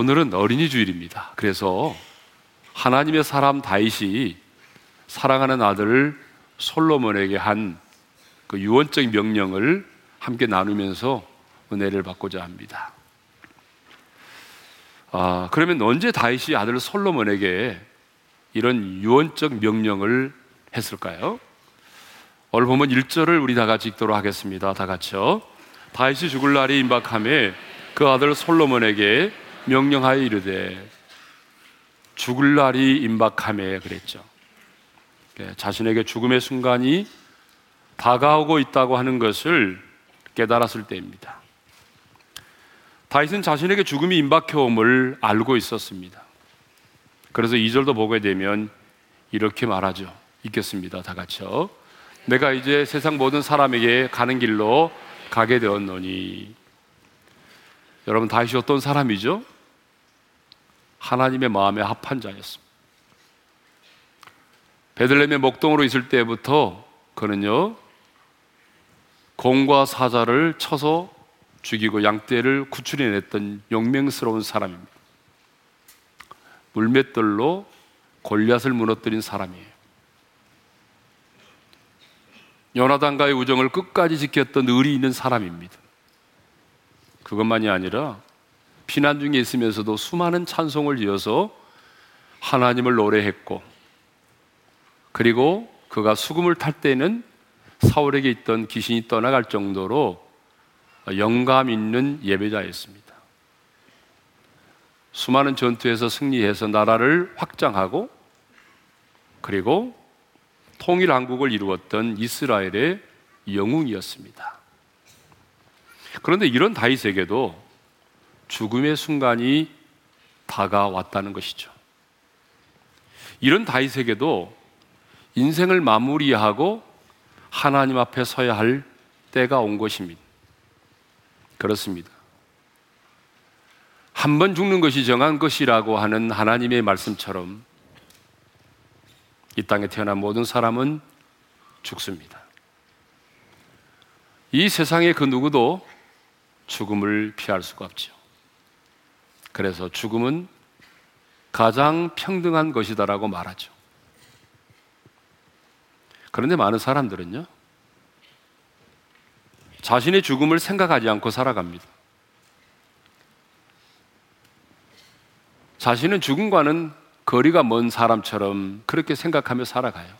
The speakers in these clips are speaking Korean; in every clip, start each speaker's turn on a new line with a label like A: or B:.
A: 오늘은 어린이 주일입니다. 그래서 하나님의 사람 다윗이 사랑하는 아들을 솔로몬에게 한 그 유언적 명령을 함께 나누면서 은혜를 받고자 합니다. 아, 그러면 언제 다윗이 아들 솔로몬에게 이런 유언적 명령을 했을까요? 오늘 보면 1절을 우리 다 같이 읽도록 하겠습니다. 다 같이요. 다윗이 죽을 날이 임박함에 그 아들 솔로몬에게 명령하여 이르되 죽을 날이 임박함에 그랬죠. 예, 자신에게 죽음의 순간이 다가오고 있다고 하는 것을 깨달았을 때입니다. 다윗은 자신에게 죽음이 임박해 옴을 알고 있었습니다. 그래서 2절도 보게 되면 이렇게 말하죠. 읽겠습니다. 다 같이요. 내가 이제 세상 모든 사람에게 가는 길로 가게 되었노니. 여러분, 다윗이 어떤 사람이죠? 하나님의 마음에 합한 자였습니다. 베들레헴의 목동으로 있을 때부터 그는요 공과 사자를 쳐서 죽이고 양떼를 구출해냈던 용맹스러운 사람입니다. 물맷돌로 골리앗을 무너뜨린 사람이에요. 요나단과의 우정을 끝까지 지켰던 의리 있는 사람입니다. 그것만이 아니라 피난 중에 있으면서도 수많은 찬송을 지어서 하나님을 노래했고 그리고 그가 수금을 탈 때는 사울에게 있던 귀신이 떠나갈 정도로 영감 있는 예배자였습니다. 수많은 전투에서 승리해서 나라를 확장하고 그리고 통일 왕국을 이루었던 이스라엘의 영웅이었습니다. 그런데 이런 다윗에게도 죽음의 순간이 다가왔다는 것이죠. 이런 다윗에게도 인생을 마무리하고 하나님 앞에 서야 할 때가 온 것입니다. 그렇습니다. 한 번 죽는 것이 정한 것이라고 하는 하나님의 말씀처럼 이 땅에 태어난 모든 사람은 죽습니다. 이 세상의 그 누구도 죽음을 피할 수가 없죠. 그래서 죽음은 가장 평등한 것이다라고 말하죠. 그런데 많은 사람들은요, 자신의 죽음을 생각하지 않고 살아갑니다. 자신은 죽음과는 거리가 먼 사람처럼 그렇게 생각하며 살아가요.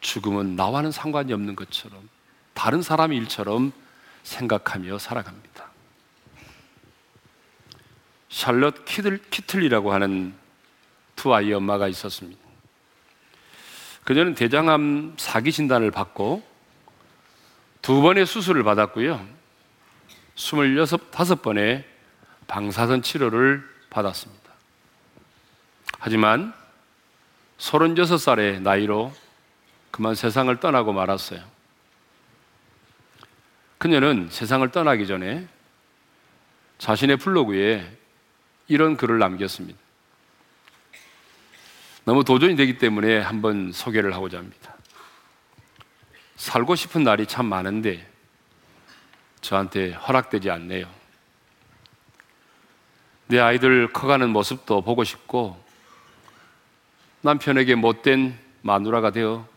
A: 죽음은 나와는 상관이 없는 것처럼 다른 사람 일처럼 생각하며 살아갑니다. 샬럿 키들, 키틀 리라고 하는 두 아이의 엄마가 있었습니다. 그녀는 대장암 사기 진단을 받고 두 번의 수술을 받았고요. 26, 5번의 방사선 치료를 받았습니다. 하지만 36살의 나이로 그만 세상을 떠나고 말았어요. 그녀는 세상을 떠나기 전에 자신의 블로그에 이런 글을 남겼습니다. 너무 도전이 되기 때문에 한번 소개를 하고자 합니다. 살고 싶은 날이 참 많은데 저한테 허락되지 않네요. 내 아이들 커가는 모습도 보고 싶고 남편에게 못된 마누라가 되어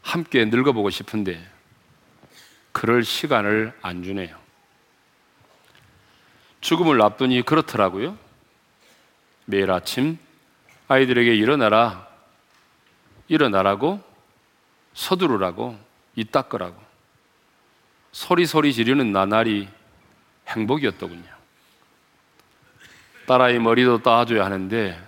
A: 함께 늙어보고 싶은데 그럴 시간을 안 주네요. 죽음을 앞두니 그렇더라고요. 매일 아침 아이들에게 일어나라, 일어나라고, 서두르라고, 이 닦으라고. 소리소리 지르는 나날이 행복이었더군요. 딸아이 머리도 따줘야 하는데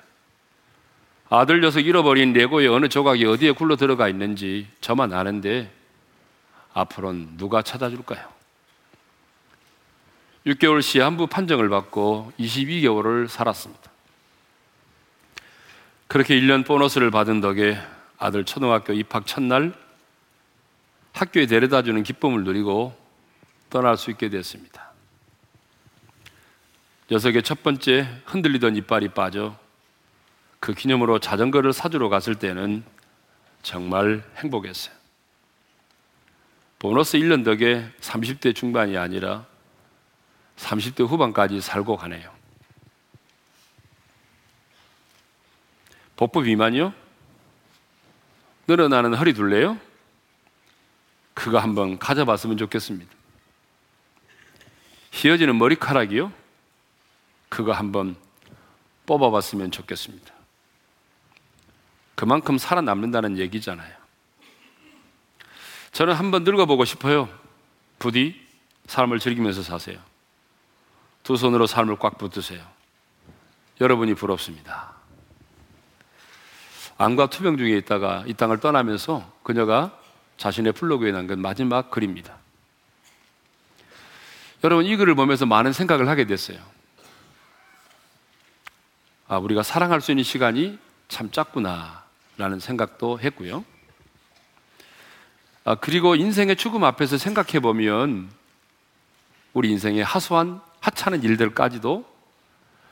A: 아들 녀석 잃어버린 레고의 어느 조각이 어디에 굴러 들어가 있는지 저만 아는데 앞으로는 누가 찾아줄까요? 6개월 시한부 판정을 받고 22개월을 살았습니다. 그렇게 1년 보너스를 받은 덕에 아들 초등학교 입학 첫날 학교에 데려다 주는 기쁨을 누리고 떠날 수 있게 됐습니다. 녀석의 첫 번째 흔들리던 이빨이 빠져 그 기념으로 자전거를 사주러 갔을 때는 정말 행복했어요. 보너스 1년 덕에 30대 중반이 아니라 30대 후반까지 살고 가네요. 복부 비만이요? 늘어나는 허리 둘레요? 그거 한번 가져봤으면 좋겠습니다. 휘어지는 머리카락이요? 그거 한번 뽑아봤으면 좋겠습니다. 그만큼 살아남는다는 얘기잖아요. 저는 한번 늙어보고 싶어요. 부디 삶을 즐기면서 사세요. 두 손으로 삶을 꽉 붙드세요. 여러분이 부럽습니다. 안과 투병 중에 있다가 이 땅을 떠나면서 그녀가 자신의 블로그에 남긴 마지막 글입니다. 여러분 이 글을 보면서 많은 생각을 하게 됐어요. 아, 우리가 사랑할 수 있는 시간이 참 작구나라는 생각도 했고요. 아, 그리고 인생의 죽음 앞에서 생각해 보면 우리 인생의 하소한 하찮은 일들까지도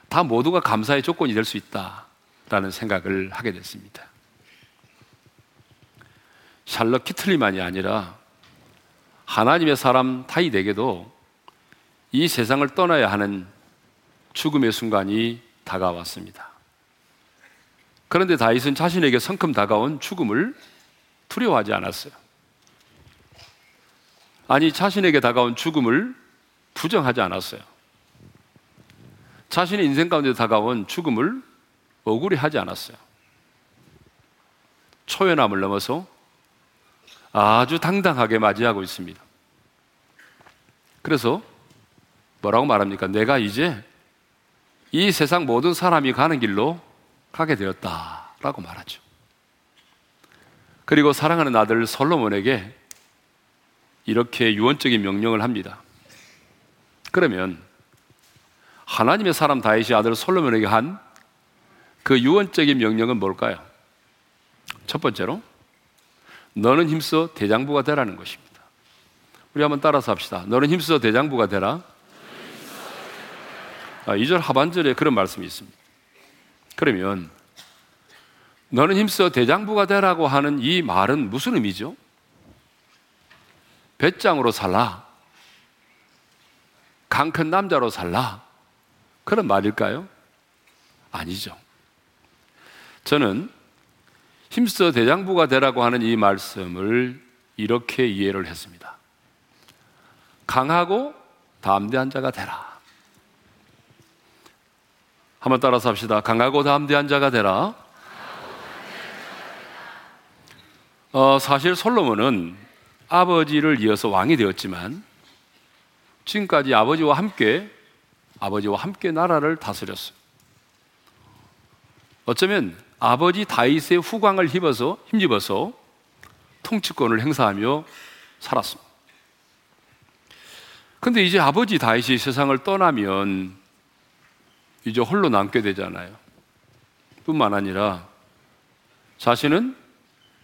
A: 다 모두가 감사의 조건이 될 수 있다라는 생각을 하게 됐습니다. 샬럿 키틀리만이 아니라 하나님의 사람 타이에게도 이 세상을 떠나야 하는 죽음의 순간이 다가왔습니다. 그런데 다윗은 자신에게 성큼 다가온 죽음을 두려워하지 않았어요. 아니, 자신에게 다가온 죽음을 부정하지 않았어요. 자신의 인생 가운데 다가온 죽음을 억울해 하지 않았어요. 초연함을 넘어서 아주 당당하게 맞이하고 있습니다. 그래서 뭐라고 말합니까? 내가 이제 이 세상 모든 사람이 가는 길로 가게 되었다 라고 말하죠. 그리고 사랑하는 아들 솔로몬에게 이렇게 유언적인 명령을 합니다. 그러면 하나님의 사람 다윗이 아들 솔로몬에게 한 그 유언적인 명령은 뭘까요? 첫 번째로 너는 힘써 대장부가 되라는 것입니다. 우리 한번 따라서 합시다. 너는 힘써 대장부가 되라. 아, 2절 하반절에 그런 말씀이 있습니다. 그러면 너는 힘써 대장부가 되라고 하는 이 말은 무슨 의미죠? 배짱으로 살라. 강큰 남자로 살라. 그런 말일까요? 아니죠. 저는 힘써 대장부가 되라고 하는 이 말씀을 이렇게 이해를 했습니다. 강하고 담대한 자가 되라. 한번 따라서 합시다. 강하고 담대한 자가 되라. 어, 사실 솔로몬은 아버지를 이어서 왕이 되었지만 지금까지 아버지와 함께 아버지와 함께 나라를 다스렸어요. 어쩌면 아버지 다윗의 후광을 힘어서 힘입어서 통치권을 행사하며 살았습니다. 근데 이제 아버지 다윗이 세상을 떠나면 이제 홀로 남게 되잖아요. 뿐만 아니라 자신은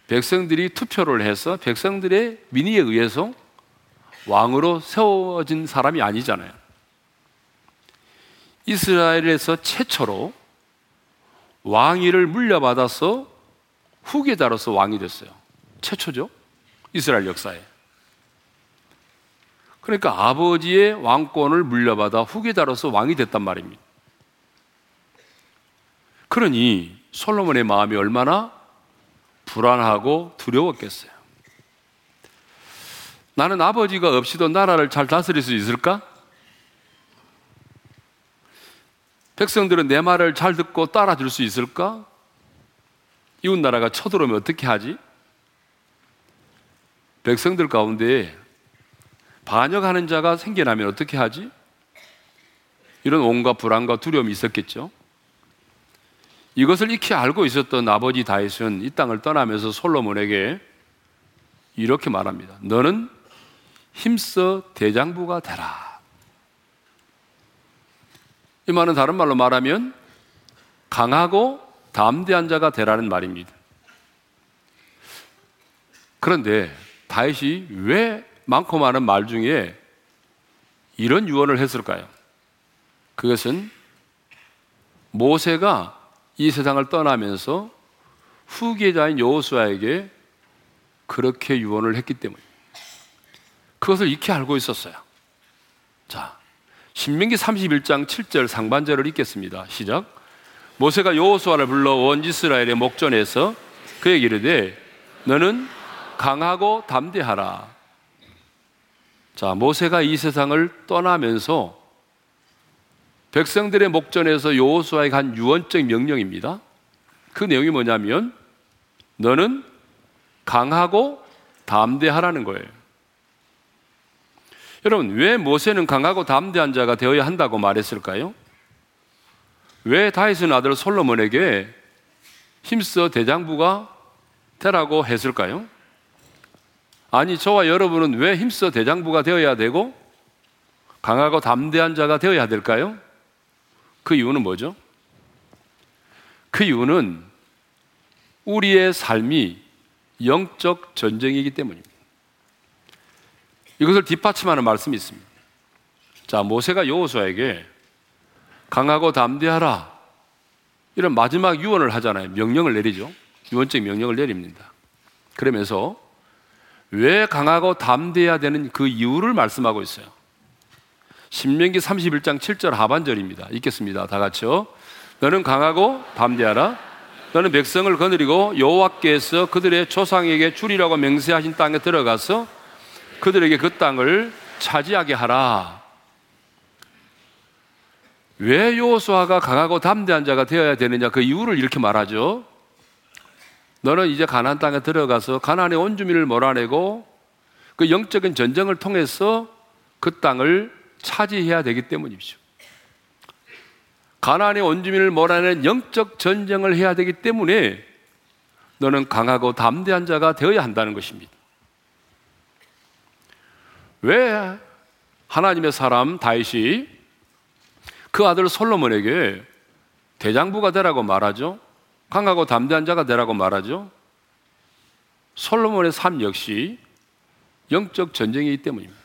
A: 백성들이 투표를 해서 백성들의 민의에 의해서 왕으로 세워진 사람이 아니잖아요. 이스라엘에서 최초로 왕위를 물려받아서 후계자로서 왕이 됐어요. 최초죠. 이스라엘 역사에. 그러니까 아버지의 왕권을 물려받아 후계자로서 왕이 됐단 말입니다. 그러니 솔로몬의 마음이 얼마나 불안하고 두려웠겠어요. 나는 아버지가 없이도 나라를 잘 다스릴 수 있을까? 백성들은 내 말을 잘 듣고 따라줄 수 있을까? 이웃 나라가 쳐들어오면 어떻게 하지? 백성들 가운데 반역하는 자가 생겨나면 어떻게 하지? 이런 온갖 불안과 두려움이 있었겠죠. 이것을 익히 알고 있었던 아버지 다윗은 이 땅을 떠나면서 솔로몬에게 이렇게 말합니다. 너는 힘써 대장부가 되라. 이 말은 다른 말로 말하면 강하고 담대한 자가 되라는 말입니다. 그런데 다윗이 왜 많고 많은 말 중에 이런 유언을 했을까요? 그것은 모세가 이 세상을 떠나면서 후계자인 여호수아에게 그렇게 유언을 했기 때문에 그것을 익히 알고 있었어요. 자, 신명기 31장 7절 상반절을 읽겠습니다. 시작. 모세가 여호수아를 불러 온 이스라엘의 목전에서 그에게 이르되 너는 강하고 담대하라. 자, 모세가 이 세상을 떠나면서 백성들의 목전에서 여호수아에게 한 유언적 명령입니다. 그 내용이 뭐냐면 너는 강하고 담대하라는 거예요. 여러분, 왜 모세는 강하고 담대한 자가 되어야 한다고 말했을까요? 왜 다윗은 아들 솔로몬에게 힘써 대장부가 되라고 했을까요? 아니, 저와 여러분은 왜 힘써 대장부가 되어야 되고 강하고 담대한 자가 되어야 될까요? 그 이유는 뭐죠? 그 이유는 우리의 삶이 영적 전쟁이기 때문입니다. 이것을 뒷받침하는 말씀이 있습니다. 자, 모세가 여호수아에게 강하고 담대하라 이런 마지막 유언을 하잖아요. 명령을 내리죠. 유언적 명령을 내립니다. 그러면서 왜 강하고 담대해야 되는 그 이유를 말씀하고 있어요. 신명기 31장 7절 하반절입니다. 읽겠습니다. 다 같이요. 너는 강하고 담대하라. 너는 백성을 거느리고 여호와께서 그들의 조상에게 주리라고 맹세하신 땅에 들어가서 그들에게 그 땅을 차지하게 하라. 왜 요수아가 강하고 담대한 자가 되어야 되느냐 그 이유를 이렇게 말하죠. 너는 이제 가나안 땅에 들어가서 가나안의 온 주민을 몰아내고 그 영적인 전쟁을 통해서 그 땅을 차지해야 되기 때문이죠. 가나안의 온 주민을 몰아내는 영적 전쟁을 해야 되기 때문에 너는 강하고 담대한 자가 되어야 한다는 것입니다. 왜 하나님의 사람 다윗이 그 아들 솔로몬에게 대장부가 되라고 말하죠? 강하고 담대한 자가 되라고 말하죠? 솔로몬의 삶 역시 영적 전쟁이기 때문입니다.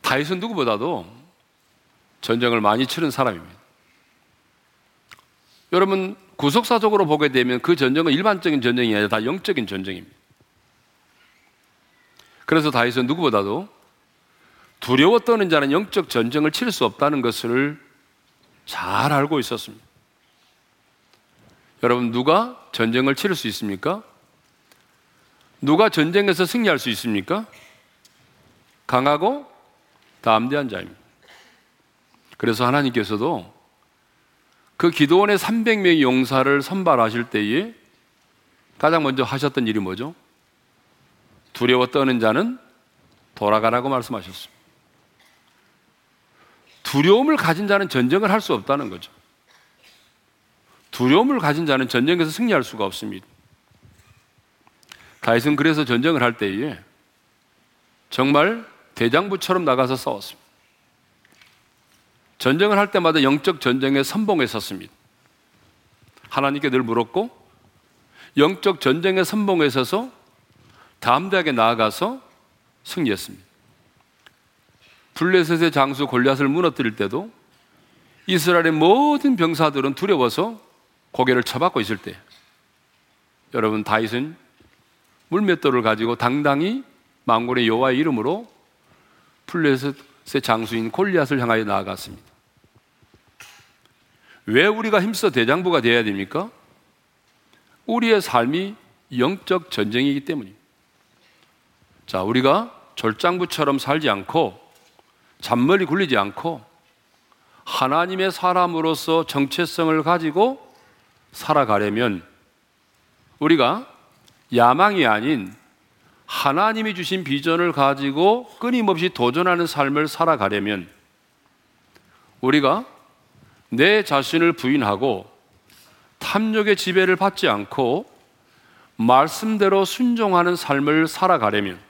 A: 다윗은 누구보다도 전쟁을 많이 치른 사람입니다. 여러분 구속사적으로 보게 되면 그 전쟁은 일반적인 전쟁이 아니라 다 영적인 전쟁입니다. 그래서 다윗은 누구보다도 두려워 떠는 자는 영적 전쟁을 칠수 없다는 것을 잘 알고 있었습니다. 여러분 누가 전쟁을 치를 수 있습니까? 누가 전쟁에서 승리할 수 있습니까? 강하고 담대한 자입니다. 그래서 하나님께서도 그 기도원의 300명의 용사를 선발하실 때에 가장 먼저 하셨던 일이 뭐죠? 두려워 떠는 자는 돌아가라고 말씀하셨습니다. 두려움을 가진 자는 전쟁을 할 수 없다는 거죠. 두려움을 가진 자는 전쟁에서 승리할 수가 없습니다. 다윗은 그래서 전쟁을 할 때에 정말 대장부처럼 나가서 싸웠습니다. 전쟁을 할 때마다 영적 전쟁에 선봉에 섰습니다. 하나님께 늘 물었고 영적 전쟁의 선봉에 서서 담대하게 나아가서 승리했습니다. 블레셋의 장수 골리앗을 무너뜨릴 때도 이스라엘의 모든 병사들은 두려워서 고개를 쳐박고 있을 때 여러분 다윗은 물맷돌을 가지고 당당히 망골의 여호와의 이름으로 블레셋의 장수인 골리앗을 향하여 나아갔습니다. 왜 우리가 힘써 대장부가 되어야 됩니까? 우리의 삶이 영적 전쟁이기 때문입니다. 자, 우리가 졸장부처럼 살지 않고 잔머리 굴리지 않고 하나님의 사람으로서 정체성을 가지고 살아가려면 우리가 야망이 아닌 하나님이 주신 비전을 가지고 끊임없이 도전하는 삶을 살아가려면 우리가 내 자신을 부인하고 탐욕의 지배를 받지 않고 말씀대로 순종하는 삶을 살아가려면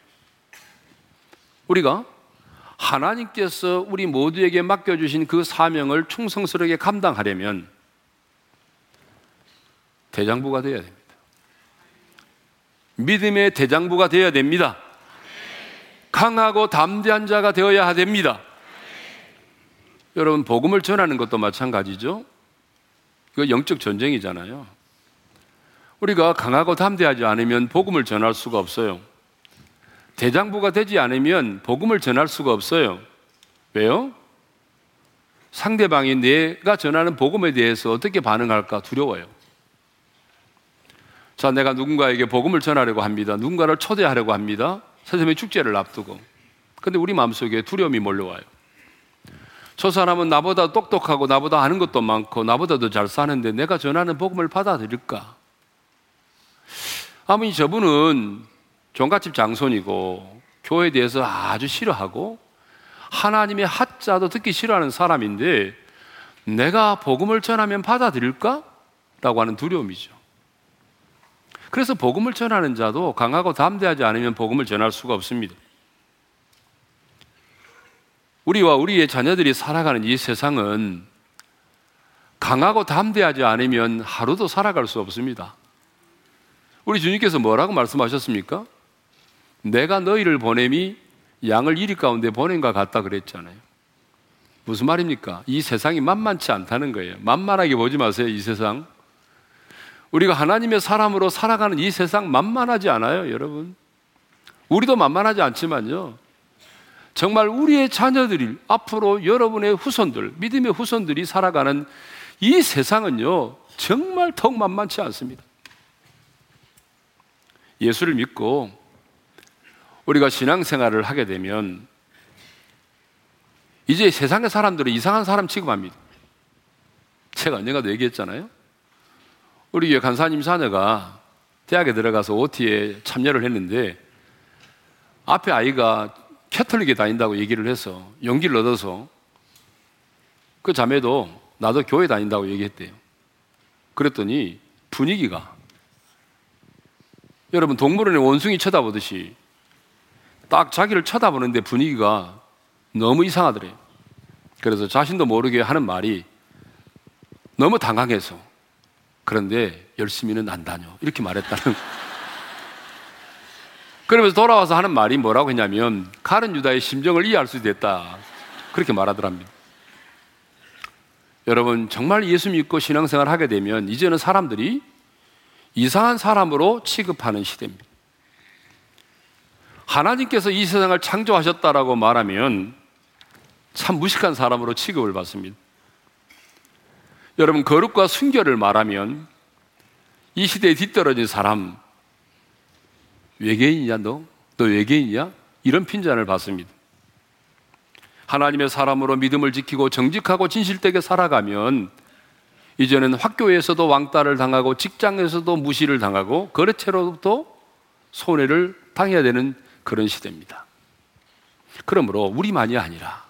A: 우리가 하나님께서 우리 모두에게 맡겨주신 그 사명을 충성스럽게 감당하려면 대장부가 되어야 됩니다. 믿음의 대장부가 되어야 됩니다. 강하고 담대한 자가 되어야 됩니다. 여러분, 복음을 전하는 것도 마찬가지죠. 이거 영적 전쟁이잖아요. 우리가 강하고 담대하지 않으면 복음을 전할 수가 없어요. 대장부가 되지 않으면 복음을 전할 수가 없어요. 왜요? 상대방이 내가 전하는 복음에 대해서 어떻게 반응할까 두려워요. 자, 내가 누군가에게 복음을 전하려고 합니다. 누군가를 초대하려고 합니다. 선생님의 축제를 앞두고. 근데 우리 마음속에 두려움이 몰려와요. 저 사람은 나보다 똑똑하고 나보다 아는 것도 많고 나보다 더 잘 사는데 내가 전하는 복음을 받아들일까? 아무리 저분은 종갓집 장손이고 교회에 대해서 아주 싫어하고 하나님의 하자도 듣기 싫어하는 사람인데 내가 복음을 전하면 받아들일까? 라고 하는 두려움이죠. 그래서 복음을 전하는 자도 강하고 담대하지 않으면 복음을 전할 수가 없습니다. 우리와 우리의 자녀들이 살아가는 이 세상은 강하고 담대하지 않으면 하루도 살아갈 수 없습니다. 우리 주님께서 뭐라고 말씀하셨습니까? 내가 너희를 보냄이 양을 이리 가운데 보낸과 같다 그랬잖아요. 무슨 말입니까? 이 세상이 만만치 않다는 거예요. 만만하게 보지 마세요, 이 세상. 우리가 하나님의 사람으로 살아가는 이 세상 만만하지 않아요, 여러분. 우리도 만만하지 않지만요. 정말 우리의 자녀들이 앞으로 여러분의 후손들, 믿음의 후손들이 살아가는 이 세상은요, 정말 더욱 만만치 않습니다. 예수를 믿고 우리가 신앙생활을 하게 되면 이제 세상의 사람들은 이상한 사람 취급합니다. 제가 언젠가도 얘기했잖아요. 우리 교회 간사님 자녀가 대학에 들어가서 OT에 참여를 했는데 앞에 아이가 캐톨릭에 다닌다고 얘기를 해서 용기를 얻어서 그 자매도 나도 교회 다닌다고 얘기했대요. 그랬더니 분위기가 여러분 동물원의 원숭이 쳐다보듯이 딱 자기를 쳐다보는데 분위기가 너무 이상하더래요. 그래서 자신도 모르게 하는 말이 너무 당황해서 그런데 열심히는 안 다녀. 이렇게 말했다는 그러면서 돌아와서 하는 말이 뭐라고 했냐면 가른 유다의 심정을 이해할 수 있다. 그렇게 말하더랍니다. 여러분 정말 예수 믿고 신앙생활 하게 되면 이제는 사람들이 이상한 사람으로 취급하는 시대입니다. 하나님께서 이 세상을 창조하셨다라고 말하면 참 무식한 사람으로 취급을 받습니다. 여러분 거룩과 순결을 말하면 이 시대에 뒤떨어진 사람 외계인이냐 너? 너 외계인이야? 이런 핀잔을 받습니다. 하나님의 사람으로 믿음을 지키고 정직하고 진실되게 살아가면 이제는 학교에서도 왕따를 당하고 직장에서도 무시를 당하고 거래처로부터 손해를 당해야 되는 그런 시대입니다. 그러므로 우리만이 아니라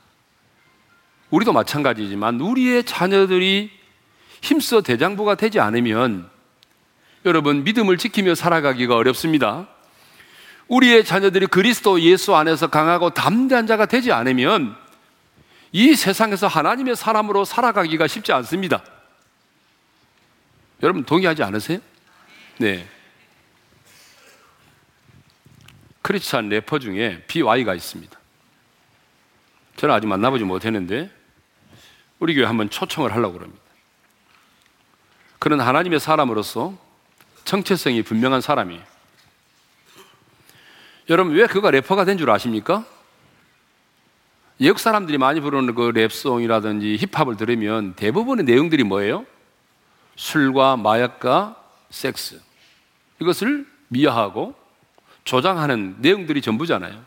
A: 우리도 마찬가지지만 우리의 자녀들이 힘써 대장부가 되지 않으면 여러분 믿음을 지키며 살아가기가 어렵습니다. 우리의 자녀들이 그리스도 예수 안에서 강하고 담대한 자가 되지 않으면 이 세상에서 하나님의 사람으로 살아가기가 쉽지 않습니다. 여러분 동의하지 않으세요? 네. 크리스찬 래퍼 중에 BY가 있습니다. 저는 아직 만나보지 못했는데 우리 교회 한번 초청을 하려고 합니다. 그는 하나님의 사람으로서 정체성이 분명한 사람이에요. 여러분 왜 그가 래퍼가 된 줄 아십니까? 외국 사람들이 많이 부르는 그 랩송이라든지 힙합을 들으면 대부분의 내용들이 뭐예요? 술과 마약과 섹스. 이것을 미화하고 조장하는 내용들이 전부잖아요.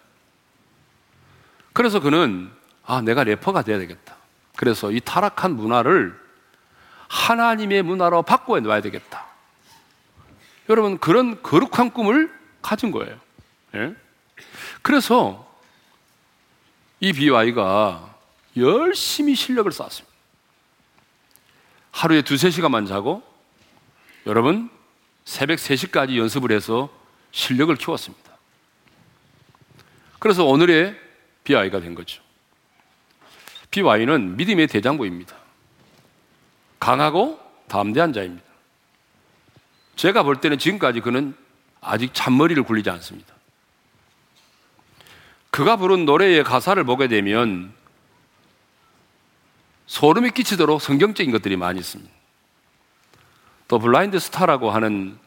A: 그래서 그는 아, 내가 래퍼가 돼야 되겠다. 그래서 이 타락한 문화를 하나님의 문화로 바꿔 놔야 되겠다. 여러분, 그런 거룩한 꿈을 가진 거예요. 예? 그래서 이 BY가 열심히 실력을 쌓았습니다. 하루에 두세 시간만 자고 여러분 새벽 3시까지 연습을 해서 실력을 키웠습니다. 그래서 오늘의 BY가 된 거죠. BewhY는 믿음의 대장부입니다. 강하고 담대한 자입니다. 제가 볼 때는 지금까지 그는 아직 잔머리를 굴리지 않습니다. 그가 부른 노래의 가사를 보게 되면 소름이 끼치도록 성경적인 것들이 많이 있습니다. 또 Blind Star라고 하는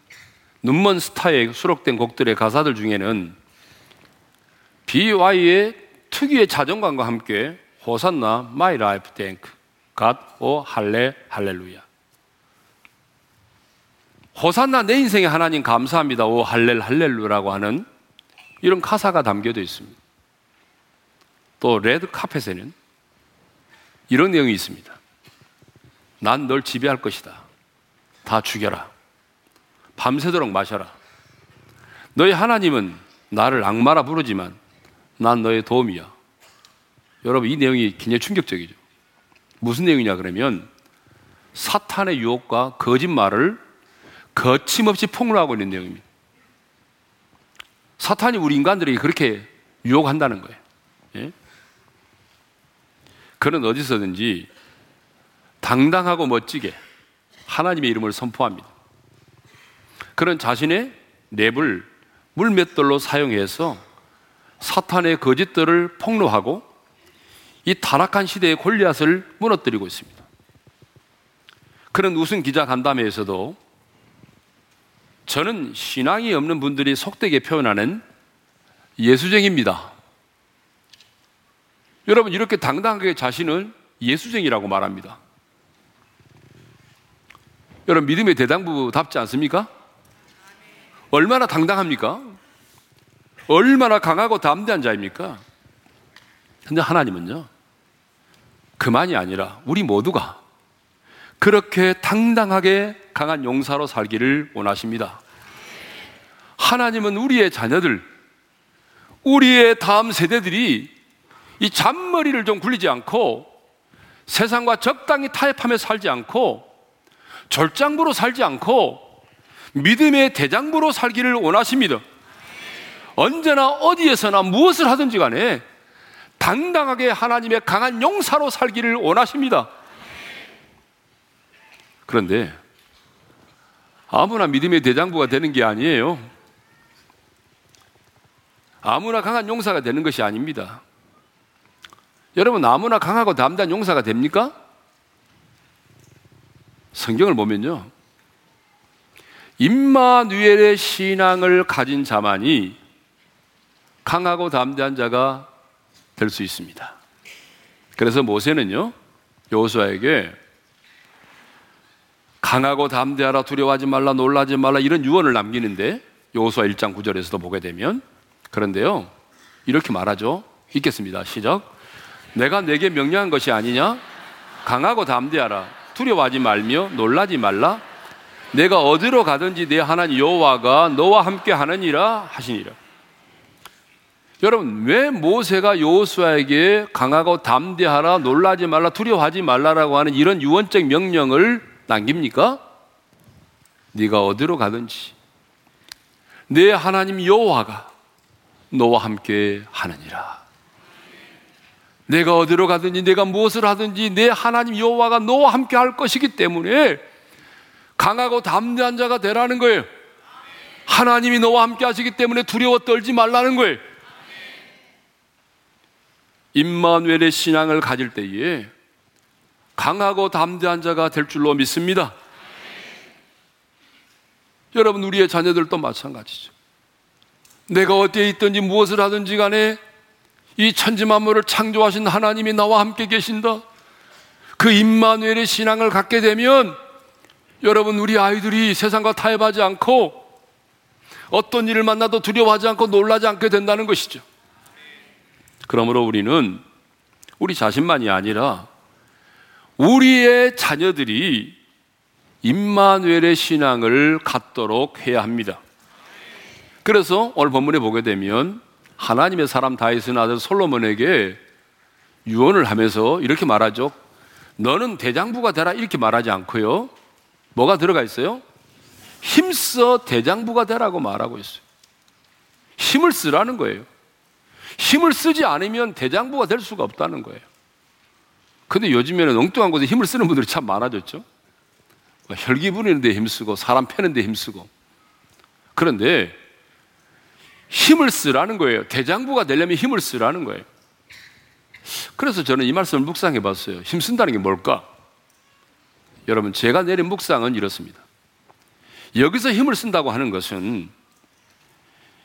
A: 눈먼 스타에 수록된 곡들의 가사들 중에는 BewhY의 특유의 자존감과 함께 호산나 my life thank God, 오 할레 할렐루야. 호산나 내 인생의 하나님 감사합니다. 오 할렐 할렐루라고 하는 이런 가사가 담겨져 있습니다. 또 Red Carpet에는 이런 내용이 있습니다. 난 널 지배할 것이다. 다 죽여라. 밤새도록 마셔라. 너희 하나님은 나를 악마라 부르지만 난 너의 도움이야. 여러분 이 내용이 굉장히 충격적이죠. 무슨 내용이냐 그러면 사탄의 유혹과 거짓말을 거침없이 폭로하고 있는 내용입니다. 사탄이 우리 인간들에게 그렇게 유혹한다는 거예요. 예? 그는 어디서든지 당당하고 멋지게 하나님의 이름을 선포합니다. 그런 자신의 랩을 물맷돌로 사용해서 사탄의 거짓들을 폭로하고 이 타락한 시대의 골리앗을 무너뜨리고 있습니다. 그런 우승 기자 간담회에서도 저는 신앙이 없는 분들이 속되게 표현하는 예수쟁입니다. 여러분, 이렇게 당당하게 자신을 예수쟁이라고 말합니다. 여러분, 믿음의 대당부답지 않습니까? 얼마나 당당합니까? 얼마나 강하고 담대한 자입니까? 근데 하나님은요, 그만이 아니라 우리 모두가 그렇게 당당하게 강한 용사로 살기를 원하십니다. 하나님은 우리의 자녀들, 우리의 다음 세대들이 이 잔머리를 좀 굴리지 않고 세상과 적당히 타협하며 살지 않고 절장부로 살지 않고 믿음의 대장부로 살기를 원하십니다. 언제나 어디에서나 무엇을 하든지 간에 당당하게 하나님의 강한 용사로 살기를 원하십니다. 그런데 아무나 믿음의 대장부가 되는 게 아니에요. 아무나 강한 용사가 되는 것이 아닙니다. 여러분, 아무나 강하고 담대한 용사가 됩니까? 성경을 보면요. 임마누엘의 신앙을 가진 자만이 강하고 담대한 자가 될 수 있습니다. 그래서 모세는요, 여호수아에게 강하고 담대하라 두려워하지 말라 놀라지 말라 이런 유언을 남기는데 여호수아 1장 9절에서도 보게 되면 그런데요. 이렇게 말하죠. 읽겠습니다. 시작. 내가 내게 명령한 것이 아니냐? 강하고 담대하라. 두려워하지 말며 놀라지 말라. 내가 어디로 가든지 내 하나님 여호와가 너와 함께 하느니라 하시니라. 여러분, 왜 모세가 여호수아에게 강하고 담대하라, 놀라지 말라, 두려워하지 말라라고 하는 이런 유언적 명령을 남깁니까? 네가 어디로 가든지 내 하나님 여호와가 너와 함께 하느니라. 내가 어디로 가든지 내가 무엇을 하든지 내 하나님 여호와가 너와 함께 할 것이기 때문에 강하고 담대한 자가 되라는 거예요. 하나님이 너와 함께 하시기 때문에 두려워 떨지 말라는 거예요. 임마누엘의 신앙을 가질 때에 강하고 담대한 자가 될 줄로 믿습니다. 여러분, 우리의 자녀들도 마찬가지죠. 내가 어디에 있든지 무엇을 하든지 간에 이 천지 만물을 창조하신 하나님이 나와 함께 계신다. 그 임마누엘의 신앙을 갖게 되면 여러분 우리 아이들이 세상과 타협하지 않고 어떤 일을 만나도 두려워하지 않고 놀라지 않게 된다는 것이죠. 그러므로 우리는 우리 자신만이 아니라 우리의 자녀들이 임마누엘의 신앙을 갖도록 해야 합니다. 그래서 오늘 본문에 보게 되면 하나님의 사람 다윗은 아들 솔로몬에게 유언을 하면서 이렇게 말하죠. 너는 대장부가 되라 이렇게 말하지 않고요. 뭐가 들어가 있어요? 힘써 대장부가 되라고 말하고 있어요. 힘을 쓰라는 거예요. 힘을 쓰지 않으면 대장부가 될 수가 없다는 거예요. 근데 요즘에는 엉뚱한 곳에 힘을 쓰는 분들이 참 많아졌죠. 뭐 혈기 부리는데 힘쓰고 사람 패는데 힘쓰고. 그런데 힘을 쓰라는 거예요. 대장부가 되려면 힘을 쓰라는 거예요. 그래서 저는 이 말씀을 묵상해 봤어요. 힘쓴다는 게 뭘까? 여러분, 제가 내린 묵상은 이렇습니다. 여기서 힘을 쓴다고 하는 것은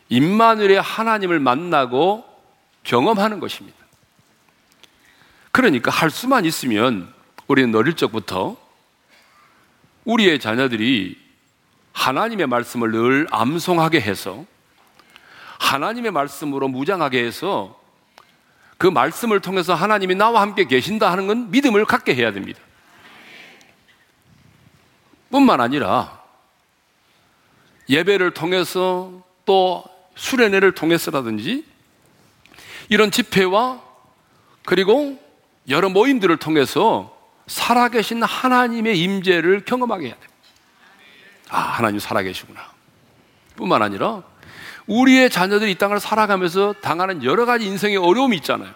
A: 임마누엘의 하나님을 만나고 경험하는 것입니다. 그러니까 할 수만 있으면 우리는 어릴 적부터 우리의 자녀들이 하나님의 말씀을 늘 암송하게 해서 하나님의 말씀으로 무장하게 해서 그 말씀을 통해서 하나님이 나와 함께 계신다 하는 건 믿음을 갖게 해야 됩니다. 뿐만 아니라 예배를 통해서 또 수련회를 통해서라든지 이런 집회와 그리고 여러 모임들을 통해서 살아계신 하나님의 임재를 경험하게 해야 됩니다. 아, 하나님 살아계시구나. 뿐만 아니라 우리의 자녀들이 이 땅을 살아가면서 당하는 여러 가지 인생의 어려움이 있잖아요.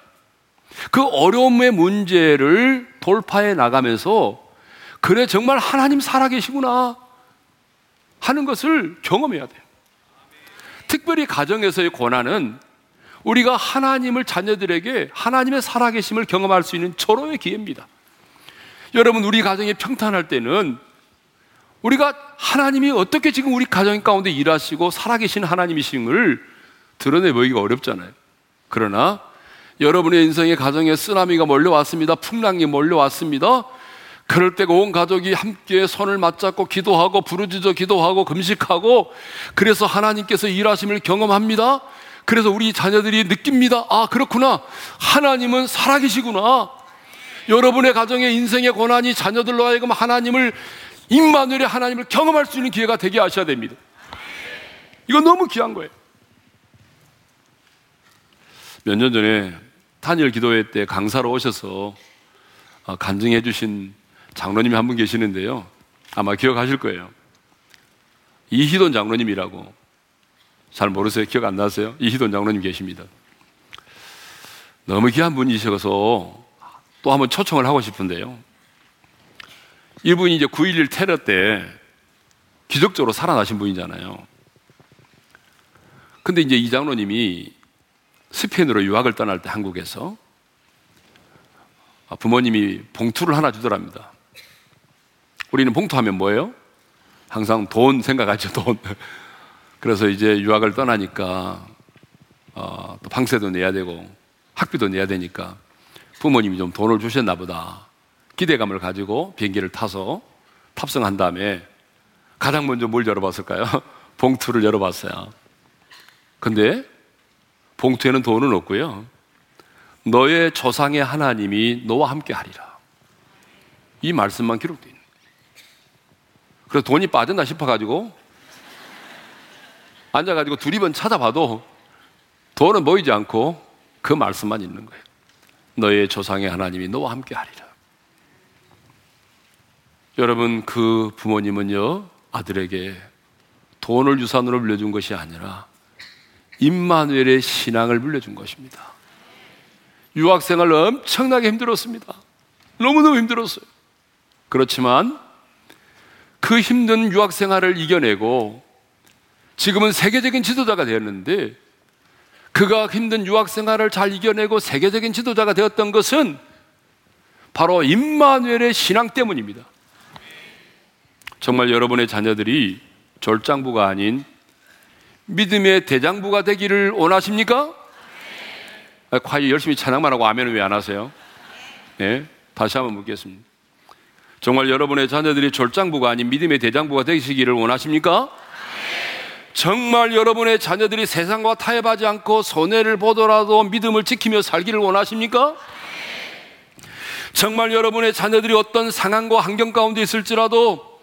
A: 그 어려움의 문제를 돌파해 나가면서 그래 정말 하나님 살아계시구나 하는 것을 경험해야 돼요. 특별히 가정에서의 고난은 우리가 하나님을 자녀들에게 하나님의 살아계심을 경험할 수 있는 절호의 기회입니다. 여러분, 우리 가정이 평탄할 때는 우리가 하나님이 어떻게 지금 우리 가정 가운데 일하시고 살아계신 하나님이신을 드러내 보이기가 어렵잖아요. 그러나 여러분의 인생의 가정에 쓰나미가 몰려왔습니다. 풍랑이 몰려왔습니다. 그럴 때온 가족이 함께 손을 맞잡고 기도하고 부르짖어 기도하고 금식하고 그래서 하나님께서 일하심을 경험합니다. 그래서 우리 자녀들이 느낍니다. 아, 그렇구나. 하나님은 살아계시구나. 여러분의 가정의 인생의 고난이 자녀들로 하여금 하나님을 임마누엘의 하나님을 경험할 수 있는 기회가 되게 하셔야 됩니다. 이건 너무 귀한 거예요. 몇 년 전에 탄일 기도회 때 강사로 오셔서 어, 간증해 주신 장로님이 한 분 계시는데요. 아마 기억하실 거예요. 이희돈 장로님이라고. 잘 모르세요? 기억 안 나세요? 이희돈 장로님 계십니다. 너무 귀한 분이셔서 또 한번 초청을 하고 싶은데요. 이분이 이제 9.11 테러 때 기적적으로 살아나신 분이잖아요. 근데 이제 이 장로님이 스페인으로 유학을 떠날 때 한국에서 부모님이 봉투를 하나 주더랍니다. 우리는 봉투하면 뭐예요? 항상 돈 생각하죠, 돈. 그래서 이제 유학을 떠나니까 어, 또 방세도 내야 되고 학비도 내야 되니까 부모님이 좀 돈을 주셨나 보다. 기대감을 가지고 비행기를 타서 탑승한 다음에 가장 먼저 뭘 열어봤을까요? 봉투를 열어봤어요. 근데 봉투에는 돈은 없고요. 너의 조상의 하나님이 너와 함께 하리라. 이 말씀만 있는 그래서 돈이 빠졌나 싶어가지고 앉아가지고 두리번 찾아봐도 돈은 보이지 않고 그 말씀만 있는 거예요. 너의 조상의 하나님이 너와 함께 하리라. 여러분, 그 부모님은요, 아들에게 돈을 유산으로 물려준 것이 아니라 임마누엘의 신앙을 물려준 것입니다. 유학생활 엄청나게 힘들었습니다. 너무너무 힘들었어요. 그렇지만 그 힘든 유학 생활을 이겨내고 지금은 세계적인 지도자가 되었는데 그가 힘든 유학 생활을 잘 이겨내고 세계적인 지도자가 되었던 것은 바로 임마누엘의 신앙 때문입니다. 정말 여러분의 자녀들이 졸장부가 아닌 믿음의 대장부가 되기를 원하십니까? 과연 열심히 찬양만 하고 아멘은 왜 안 하세요? 네, 다시 한번 묻겠습니다. 정말 여러분의 자녀들이 졸장부가 아닌 믿음의 대장부가 되시기를 원하십니까? 정말 여러분의 자녀들이 세상과 타협하지 않고 손해를 보더라도 믿음을 지키며 살기를 원하십니까? 정말 여러분의 자녀들이 어떤 상황과 환경 가운데 있을지라도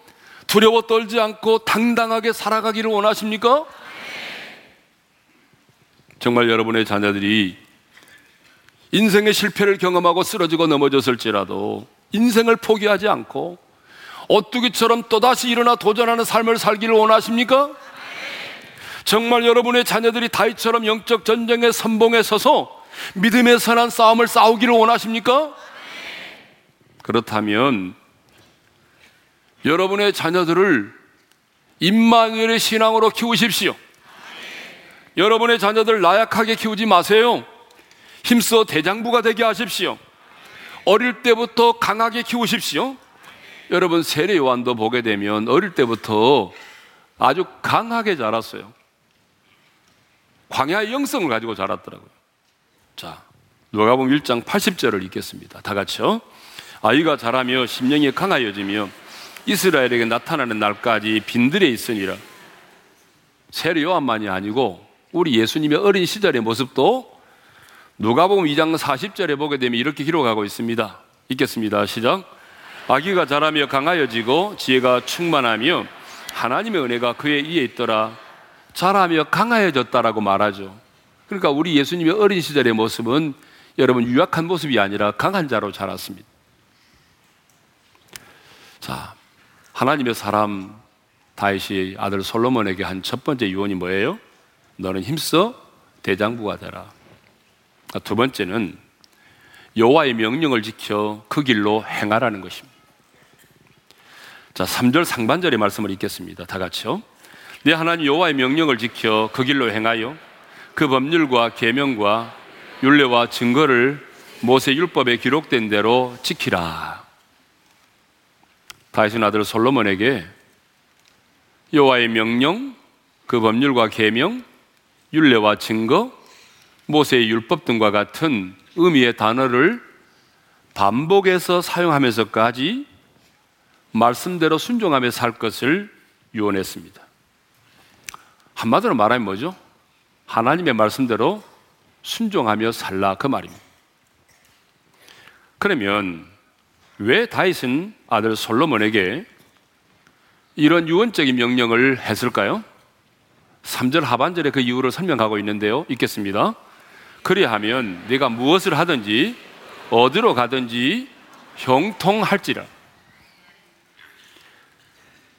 A: 두려워 떨지 않고 당당하게 살아가기를 원하십니까? 정말 여러분의 자녀들이 인생의 실패를 경험하고 쓰러지고 넘어졌을지라도 인생을 포기하지 않고 오뚜기처럼 또다시 일어나 도전하는 삶을 살기를 원하십니까? 정말 여러분의 자녀들이 다윗처럼 영적 전쟁의 선봉에 서서 믿음의 선한 싸움을 싸우기를 원하십니까? 그렇다면 여러분의 자녀들을 임마누엘의 신앙으로 키우십시오. 여러분의 자녀들 나약하게 키우지 마세요. 힘써 대장부가 되게 하십시오. 어릴 때부터 강하게 키우십시오. 여러분 세례 요한도 보게 되면 어릴 때부터 아주 강하게 자랐어요. 광야의 영성을 가지고 자랐더라고요. 자, 누가복음 1장 80절을 읽겠습니다. 다 같이요. 아이가 자라며 심령이 강하여지며 이스라엘에게 나타나는 날까지 빈들에 있으니라. 세례 요한만이 아니고 우리 예수님의 어린 시절의 모습도 누가복음 2장 40절에 보게 되면 이렇게 기록하고 있습니다. 읽겠습니다. 시작. 아기가 자라며 강하여지고 지혜가 충만하며 하나님의 은혜가 그의 위에 있더라. 자라며 강하여졌다라고 말하죠. 그러니까 우리 예수님의 어린 시절의 모습은 여러분 유약한 모습이 아니라 강한 자로 자랐습니다. 자, 하나님의 사람 다윗이 아들 솔로몬에게 한 첫 번째 유언이 뭐예요? 너는 힘써 대장부가 되라. 두 번째는 여호와의 명령을 지켜 그 길로 행하라는 것입니다. 자, 3절 상반절의 말씀을 읽겠습니다. 다 같이요. 내 하나님 여호와의 명령을 지켜 그 길로 행하여 그 법률과 계명과 율례와 증거를 모세 율법에 기록된 대로 지키라. 다윗은 아들 솔로몬에게 여호와의 명령, 그 법률과 계명, 율례와 증거, 모세의 율법 등과 같은 의미의 단어를 반복해서 사용하면서까지 말씀대로 순종하며 살 것을 유언했습니다. 한마디로 말하면 뭐죠? 하나님의 말씀대로 순종하며 살라 그 말입니다. 그러면 왜 다윗은 아들 솔로몬에게 이런 유언적인 명령을 했을까요? 3절 하반절에 그 이유를 설명하고 있는데요. 읽겠습니다. 그리하면 네가 무엇을 하든지 어디로 가든지 형통할지라.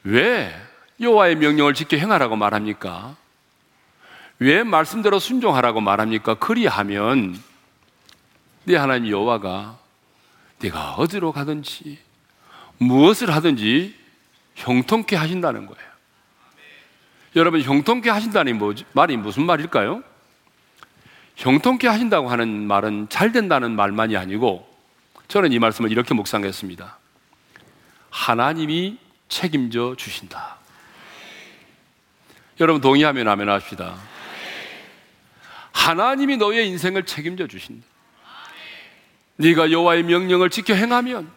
A: 왜 여호와의 명령을 지켜 행하라고 말합니까? 왜 말씀대로 순종하라고 말합니까? 그리하면 네 하나님 여호와가 네가 어디로 가든지 무엇을 하든지 형통케 하신다는 거예요. 여러분 형통케 하신다는? 말이 무슨 말일까요? 형통케 하신다고 하는 말은 잘 된다는 말만이 아니고 저는 이 말씀을 이렇게 묵상했습니다. 하나님이 책임져 주신다. 여러분 동의하면 아멘 합시다. 하나님이 너의 인생을 책임져 주신다. 네가 여호와의 명령을 지켜 행하면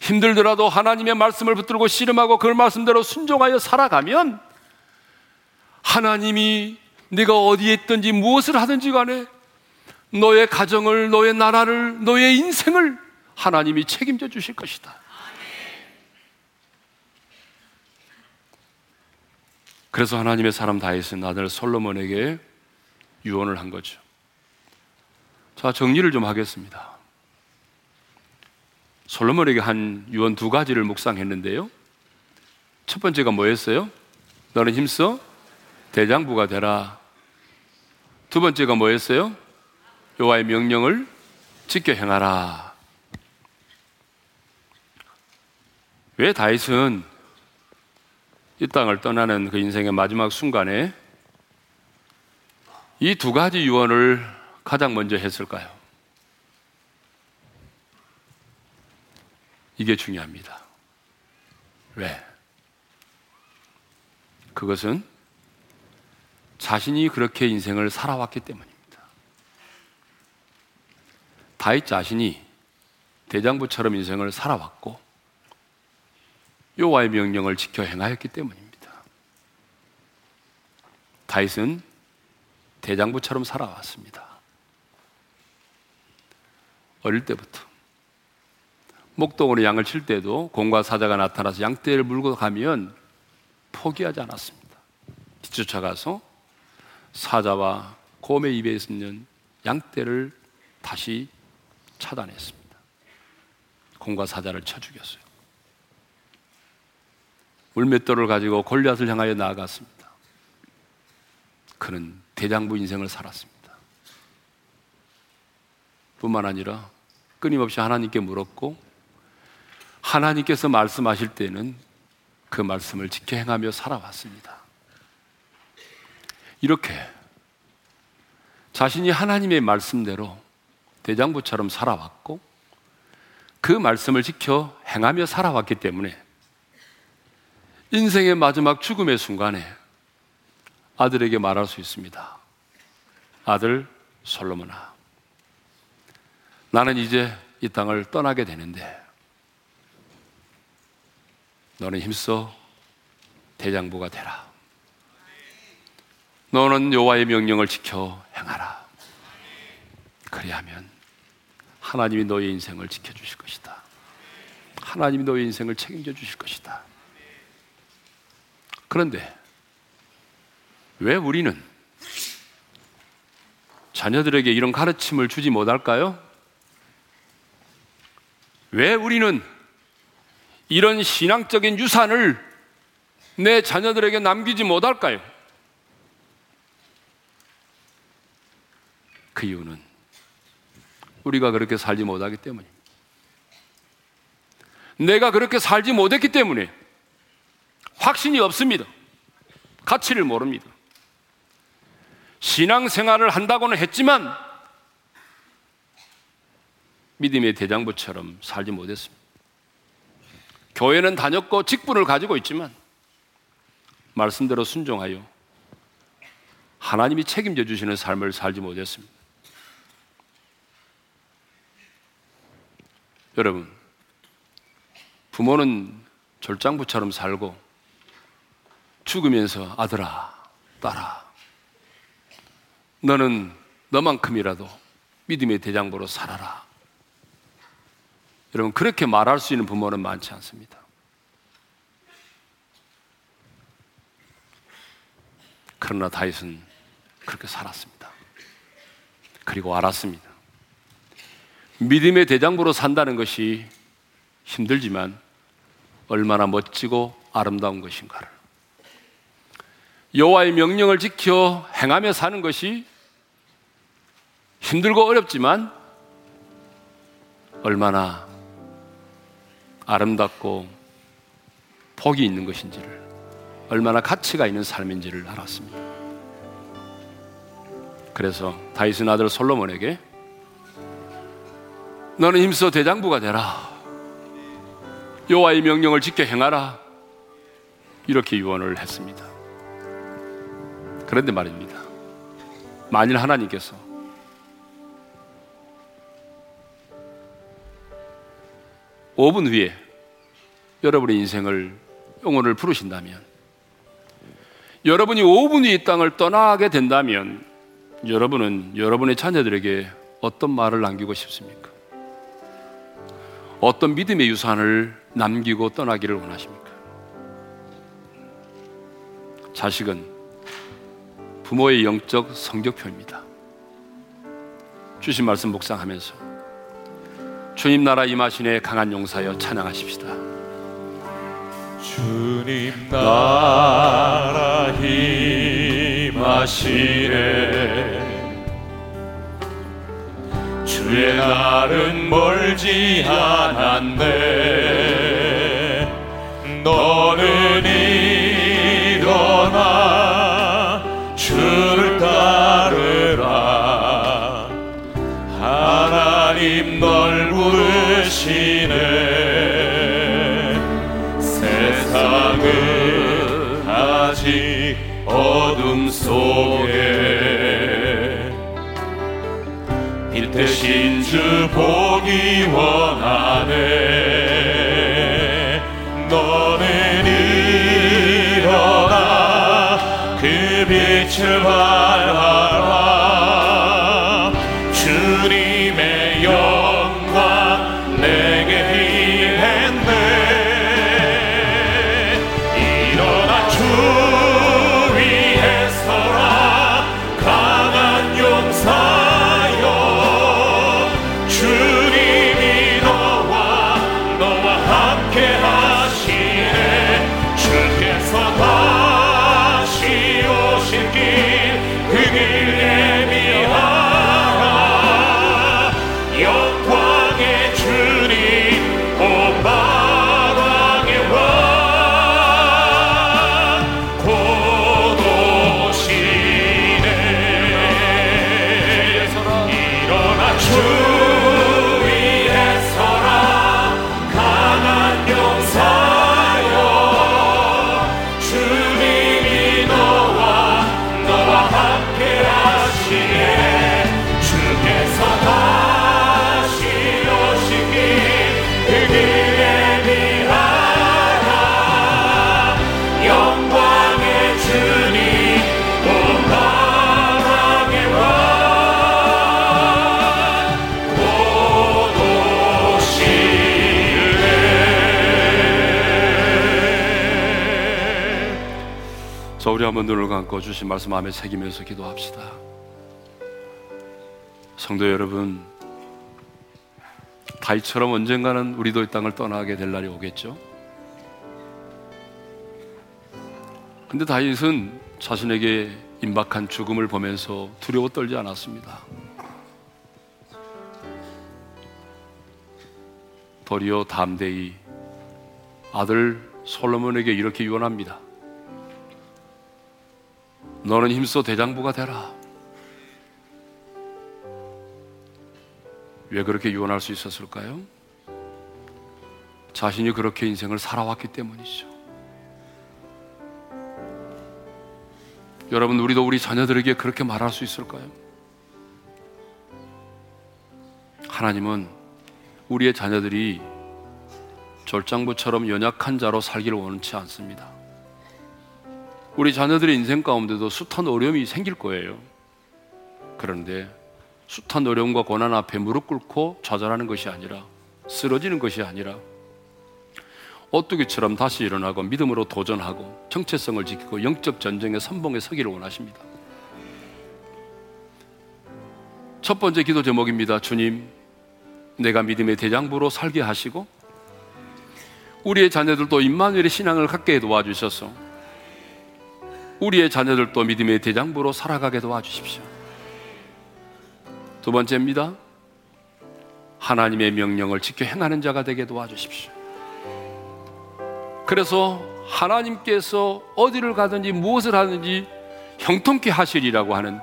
A: 힘들더라도 하나님의 말씀을 붙들고 씨름하고 그 말씀대로 순종하여 살아가면 하나님이 네가 어디에 있든지 무엇을 하든지 간에 너의 가정을, 너의 나라를, 너의 인생을 하나님이 책임져 주실 것이다. 그래서 하나님의 사람 다윗은 아들 솔로몬에게 유언을 한 거죠. 자, 정리를 좀 하겠습니다. 솔로몬에게 한 유언 두 가지를 묵상했는데요. 첫 번째가 뭐였어요? 너는 힘써 대장부가 되라. 두 번째가 뭐였어요? 여호와의 명령을 지켜 행하라. 왜 다윗은 이 땅을 떠나는 그 인생의 마지막 순간에 이 두 가지 유언을 가장 먼저 했을까요? 이게 중요합니다. 왜? 그것은 자신이 그렇게 인생을 살아왔기 때문입니다. 다윗 자신이 대장부처럼 인생을 살아왔고 여호와의 명령을 지켜 행하였기 때문입니다. 다윗은 대장부처럼 살아왔습니다. 어릴 때부터 목동으로 양을 칠 때도 공과 사자가 나타나서 양떼를 물고 가면 포기하지 않았습니다. 뒤쫓아가서 사자와 곰의 입에 있는 양떼를 다시 차단했습니다. 곰과 사자를 쳐 죽였어요. 물맷돌을 가지고 골리앗을 향하여 나아갔습니다. 그는 대장부 인생을 살았습니다. 뿐만 아니라 끊임없이 하나님께 물었고 하나님께서 말씀하실 때는 그 말씀을 지켜 행하며 살아왔습니다. 이렇게 자신이 하나님의 말씀대로 대장부처럼 살아왔고 그 말씀을 지켜 행하며 살아왔기 때문에 인생의 마지막 죽음의 순간에 아들에게 말할 수 있습니다. 아들 솔로몬아, 나는 이제 이 땅을 떠나게 되는데 너는 힘써 대장부가 되라. 너는 여호와의 명령을 지켜 행하라. 그리하면 하나님이 너의 인생을 지켜 주실 것이다. 하나님이 너의 인생을 책임져 주실 것이다. 그런데 왜 우리는 자녀들에게 이런 가르침을 주지 못할까요? 왜 우리는 이런 신앙적인 유산을 내 자녀들에게 남기지 못할까요? 그 이유는 우리가 그렇게 살지 못하기 때문입니다. 내가 그렇게 살지 못했기 때문에 확신이 없습니다. 가치를 모릅니다. 신앙 생활을 한다고는 했지만 믿음의 대장부처럼 살지 못했습니다. 교회는 다녔고 직분을 가지고 있지만 말씀대로 순종하여 하나님이 책임져 주시는 삶을 살지 못했습니다. 여러분, 부모는 절장부처럼 살고 죽으면서 아들아, 딸아, 너는 너만큼이라도 믿음의 대장부로 살아라. 여러분, 그렇게 말할 수 있는 부모는 많지 않습니다. 그러나 다윗은 그렇게 살았습니다. 그리고 알았습니다. 믿음의 대장부로 산다는 것이 힘들지만 얼마나 멋지고 아름다운 것인가를. 여호와의 명령을 지켜 행하며 사는 것이 힘들고 어렵지만 얼마나 아름답고 복이 있는 것인지를 얼마나 가치가 있는 삶인지를 알았습니다. 그래서 다윗은 아들 솔로몬에게 너는 힘써 대장부가 되라. 여호와의 명령을 지켜 행하라. 이렇게 유언을 했습니다. 그런데 말입니다. 만일 하나님께서 5분 후에 여러분의 인생을 영혼을 부르신다면 여러분이 5분 후에 이 땅을 떠나게 된다면 여러분은 여러분의 자녀들에게 어떤 말을 남기고 싶습니까? 어떤 믿음의 유산을 남기고 떠나기를 원하십니까? 자식은 부모의 영적 성격표입니다. 주신 말씀 묵상하면서 주님 나라 임하신의 강한 용사여 찬양하십시다.
B: 주님 나라 임하시네 주의 날은 멀지 않았네? 너는 일어나 주를 따르라. 하나님 널 부르시네. 세상은 아직 어둠 속 대신 주 보기 원하네. 너는 일어나 그 빛을 발하
A: 우리 한번 눈을 감고 주신 말씀 마음에 새기면서 기도합시다. 성도 여러분, 다이처럼 언젠가는 우리도 이 땅을 떠나게 될 날이 오겠죠? 근데 다윗은 자신에게 임박한 죽음을 보면서 두려워 떨지 않았습니다. 도리어 담대히 아들 솔로몬에게 이렇게 유언합니다. 너는 힘써 대장부가 되라. 왜 그렇게 유언할 수 있었을까요? 자신이 그렇게 인생을 살아왔기 때문이죠. 여러분, 우리도 우리 자녀들에게 그렇게 말할 수 있을까요? 하나님은 우리의 자녀들이 절장부처럼 연약한 자로 살기를 원치 않습니다. 우리 자녀들의 인생 가운데도 숱한 어려움이 생길 거예요. 그런데 숱한 어려움과 고난 앞에 무릎 꿇고 좌절하는 것이 아니라 쓰러지는 것이 아니라 오뚜기처럼 다시 일어나고 믿음으로 도전하고 정체성을 지키고 영적 전쟁의 선봉에 서기를 원하십니다. 첫 번째 기도 제목입니다. 주님, 내가 믿음의 대장부로 살게 하시고 우리의 자녀들도 임마누엘의 신앙을 갖게 도와주셔서 우리의 자녀들도 믿음의 대장부로 살아가게 도와주십시오. 두 번째입니다. 하나님의 명령을 지켜 행하는 자가 되게 도와주십시오. 그래서 하나님께서 어디를 가든지 무엇을 하든지 형통케 하시리라고 하는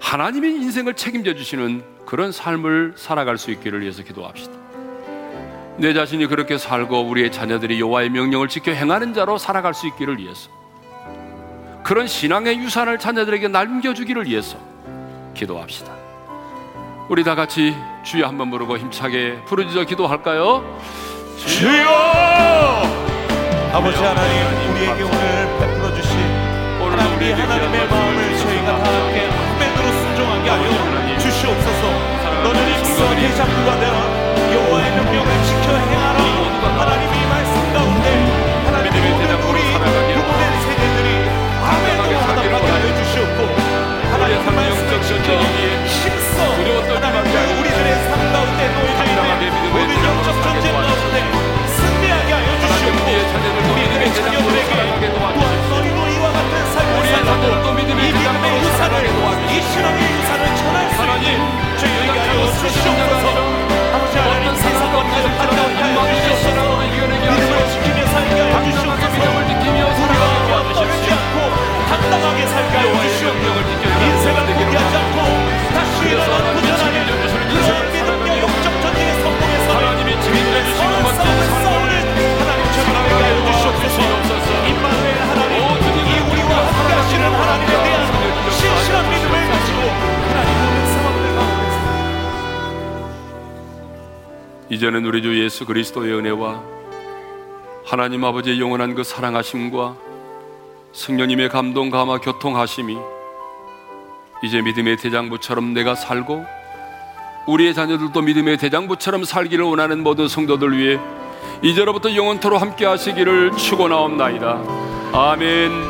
A: 하나님의 인생을 책임져 주시는 그런 삶을 살아갈 수 있기를 위해서 기도합시다. 내 자신이 그렇게 살고 우리의 자녀들이 여호와의 명령을 지켜 행하는 자로 살아갈 수 있기를 위해서 그런 신앙의 유산을 자녀들에게 남겨주기를 위해서 기도합시다. 우리 다 같이 주여 한번 부르고 힘차게 부르짖어 기도할까요?
C: 주여! 아버지 하나님 우리에게 오늘 베풀어 주신 하나님이 하나님의 마음을 저희가 다 함께 한맨으로 순종하게 하여 주시옵소서. 너는 힘써 대장부가 되라 여호와의 명령을 지켜
A: 예수 그리스도의 은혜와 하나님 아버지의 영원한 그 사랑하심과 성령님의 감동 감화 교통하심이 이제 믿음의 대장부처럼 내가 살고 우리의 자녀들도 믿음의 대장부처럼 살기를 원하는 모든 성도들 위해 이제로부터 영원토로 함께 하시기를 축원하옵나이다. 아멘.